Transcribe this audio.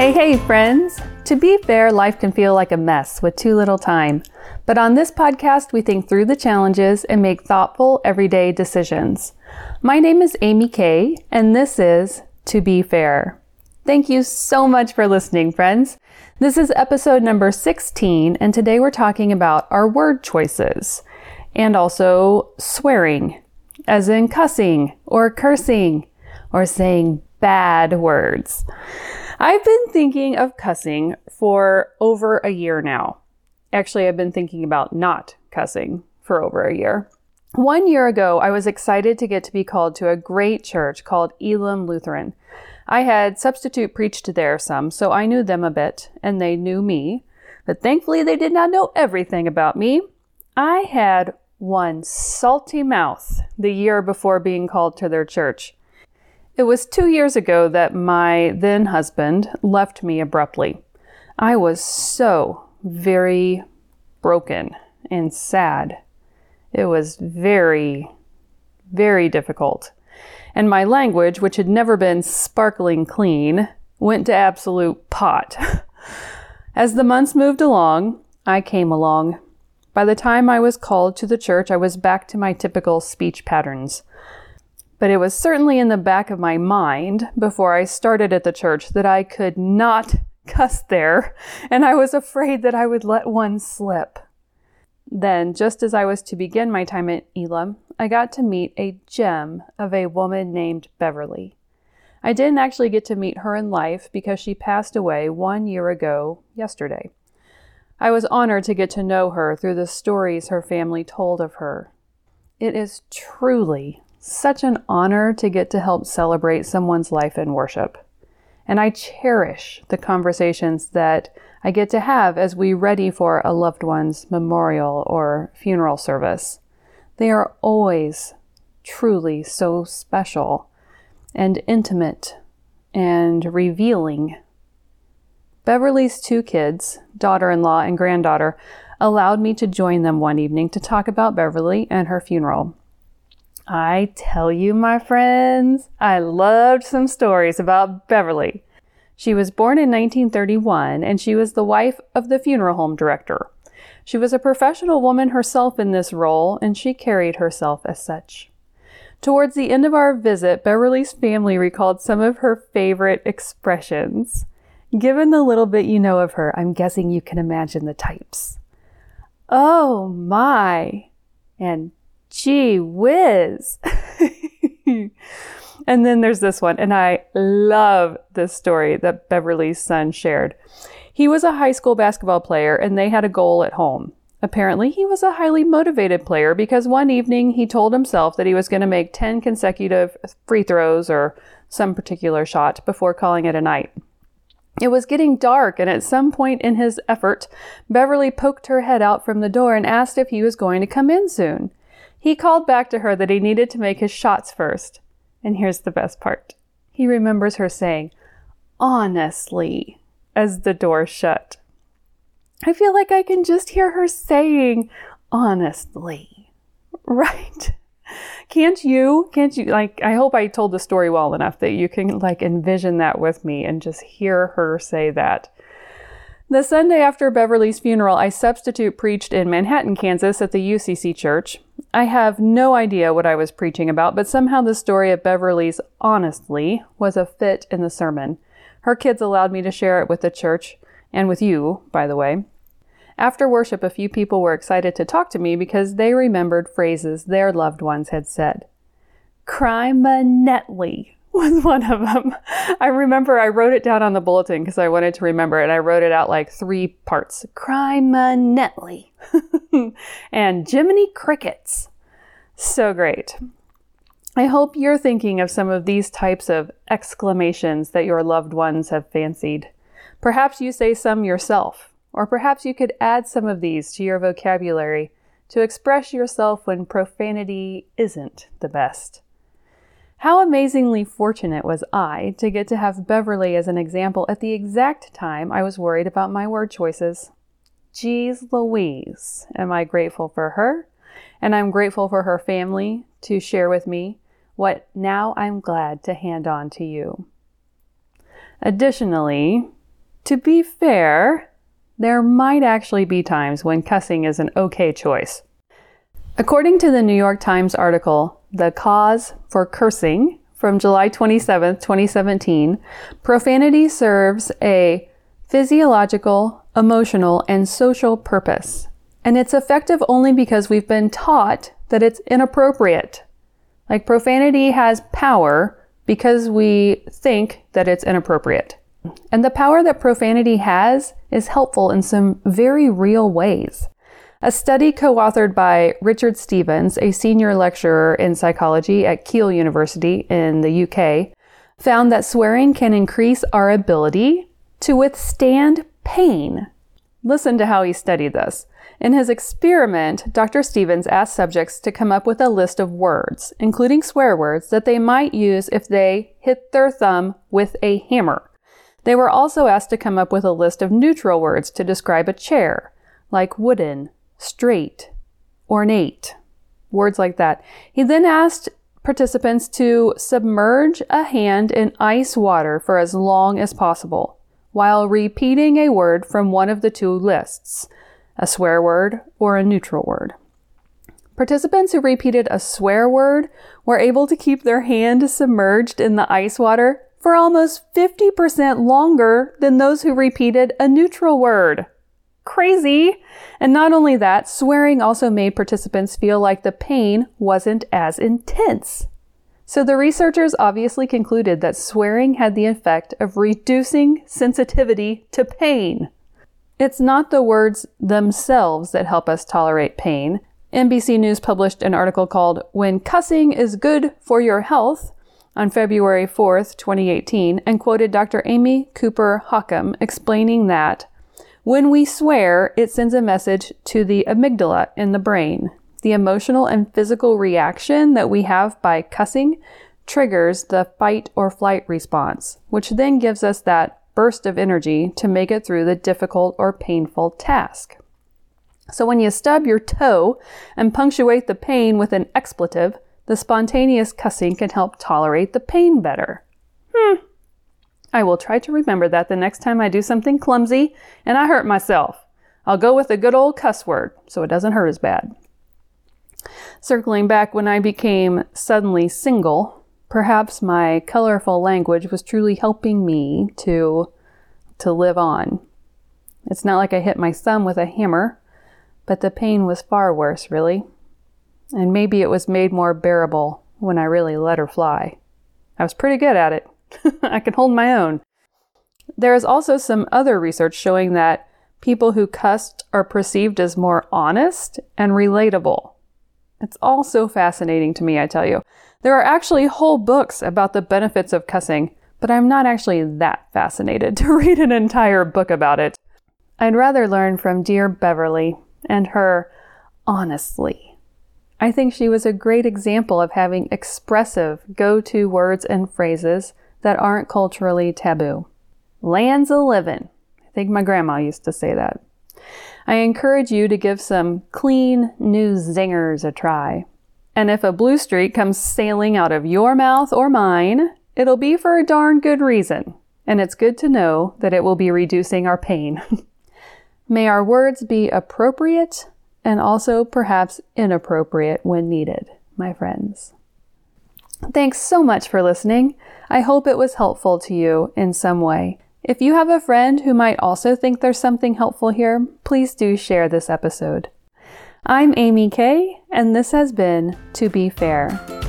Hey, hey, friends! To be fair, life can feel like a mess with too little time. But on this podcast, we think through the challenges and make thoughtful, everyday decisions. My name is Amy Kay, and this is To Be Fair. Thank you so much for listening, friends. This is episode number 16, and today we're talking about our word choices and also swearing, as in cussing or cursing or saying bad words. I've been thinking of cussing for over a year now. Actually, I've been thinking about not cussing for over a year. One year ago, I was excited to get to be called to a great church called Elim Lutheran. I had substitute preached there some, so I knew them a bit, and they knew me. But thankfully, they did not know everything about me. I had one salty mouth the year before being called to their church. It was two years ago that my then husband left me abruptly. I was so very broken and sad. It was very, very difficult. And my language, which had never been sparkling clean, went to absolute pot. As the months moved along, I came along. By the time I was called to the church, I was back to my typical speech patterns. But it was certainly in the back of my mind before I started at the church that I could not cuss there, and I was afraid that I would let one slip. Then, just as I was to begin my time at Elim, I got to meet a gem of a woman named Beverly. I didn't actually get to meet her in life because she passed away one year ago yesterday. I was honored to get to know her through the stories her family told of her. It is truly such an honor to get to help celebrate someone's life in worship. And I cherish the conversations that I get to have as we ready for a loved one's memorial or funeral service. They are always truly so special and intimate and revealing Beverly's two kids, daughter in law and granddaughter, allowed me to join them one evening to talk about Beverly and her funeral. I tell you, my friends, I loved some stories about Beverly. She was born in 1931 and she was the wife of the funeral home director. She was a professional woman herself in this role and she carried herself as such. Towards the end of our visit, Beverly's family recalled some of her favorite expressions. Given the little bit you know of her, I'm guessing you can imagine the types. Oh my! And gee whiz! and then there's this one, and I love this story that Beverly's son shared. He was a high school basketball player, and they had a goal at home. Apparently, he was a highly motivated player because one evening he told himself that he was going to make 10 consecutive free throws or some particular shot before calling it a night. It was getting dark, and at some point in his effort, Beverly poked her head out from the door and asked if he was going to come in soon. He called back to her that he needed to make his shots first. And here's the best part. He remembers her saying, honestly, as the door shut. I feel like I can just hear her saying, honestly, right? Can't you? Can't you? Like, I hope I told the story well enough that you can, like, envision that with me and just hear her say that. The Sunday after Beverly's funeral, I substitute preached in Manhattan, Kansas at the UCC church. I have no idea what I was preaching about, but somehow the story of Beverly's honestly was a fit in the sermon. Her kids allowed me to share it with the church, and with you, by the way. After worship, a few people were excited to talk to me because they remembered phrases their loved ones had said. Criminetly was one of them. I remember I wrote it down on the bulletin because I wanted to remember it. And I wrote it out like three parts. Criminetly. and Jiminy Crickets. So great. I hope you're thinking of some of these types of exclamations that your loved ones have fancied. Perhaps you say some yourself. Or perhaps you could add some of these to your vocabulary to express yourself when profanity isn't the best. How amazingly fortunate was I to get to have Beverly as an example at the exact time I was worried about my word choices. Geez Louise, am I grateful for her, and I'm grateful for her family to share with me what now I'm glad to hand on to you. Additionally, To be fair, there might actually be times when cussing is an okay choice. According to the New York Times article, The Cause for Cursing from July 27, 2017, profanity serves a physiological, emotional, and social purpose. And it's effective only because we've been taught that it's inappropriate. Like profanity has power because we think that it's inappropriate. And the power that profanity has is helpful in some very real ways. A study co authored by Richard Stephens, a senior lecturer in psychology at Keele University in the UK, found that swearing can increase our ability to withstand pain. Listen to how he studied this. In his experiment, Dr. Stephens asked subjects to come up with a list of words, including swear words, that they might use if they hit their thumb with a hammer. They were also asked to come up with a list of neutral words to describe a chair, like wooden, straight, ornate, words like that. He then asked participants to submerge a hand in ice water for as long as possible, while repeating a word from one of the two lists a swear word or a neutral word. Participants who repeated a swear word were able to keep their hand submerged in the ice water for almost 50% longer than those who repeated a neutral word. Crazy! And not only that, swearing also made participants feel like the pain wasn't as intense. So the researchers obviously concluded that swearing had the effect of reducing sensitivity to pain. It's not the words themselves that help us tolerate pain. NBC News published an article called When Cussing is Good for Your Health on February 4th, 2018, and quoted Dr. Amy Cooper Hakim explaining that when we swear, it sends a message to the amygdala in the brain. The emotional and physical reaction that we have by cussing triggers the fight or flight response, which then gives us that burst of energy to make it through the difficult or painful task. So when you stub your toe and punctuate the pain with an expletive, the spontaneous cussing can help tolerate the pain better. Hmm. I will try to remember that the next time I do something clumsy and I hurt myself. I'll go with a good old cuss word so it doesn't hurt as bad. Circling back when I became suddenly single, perhaps my colorful language was truly helping me to to live on. It's not like I hit my thumb with a hammer, but the pain was far worse, really. And maybe it was made more bearable when I really let her fly. I was pretty good at it. I can hold my own. There is also some other research showing that people who cussed are perceived as more honest and relatable. It's all so fascinating to me, I tell you. There are actually whole books about the benefits of cussing, but I'm not actually that fascinated to read an entire book about it. I'd rather learn from dear Beverly and her honestly. I think she was a great example of having expressive go to words and phrases that aren't culturally taboo. Lands a livin'. I think my grandma used to say that. I encourage you to give some clean new zingers a try. And if a blue streak comes sailing out of your mouth or mine, it'll be for a darn good reason. And it's good to know that it will be reducing our pain. May our words be appropriate and also perhaps inappropriate when needed, my friends. Thanks so much for listening. I hope it was helpful to you in some way. If you have a friend who might also think there's something helpful here, please do share this episode. I'm Amy Kay, and this has been To Be Fair.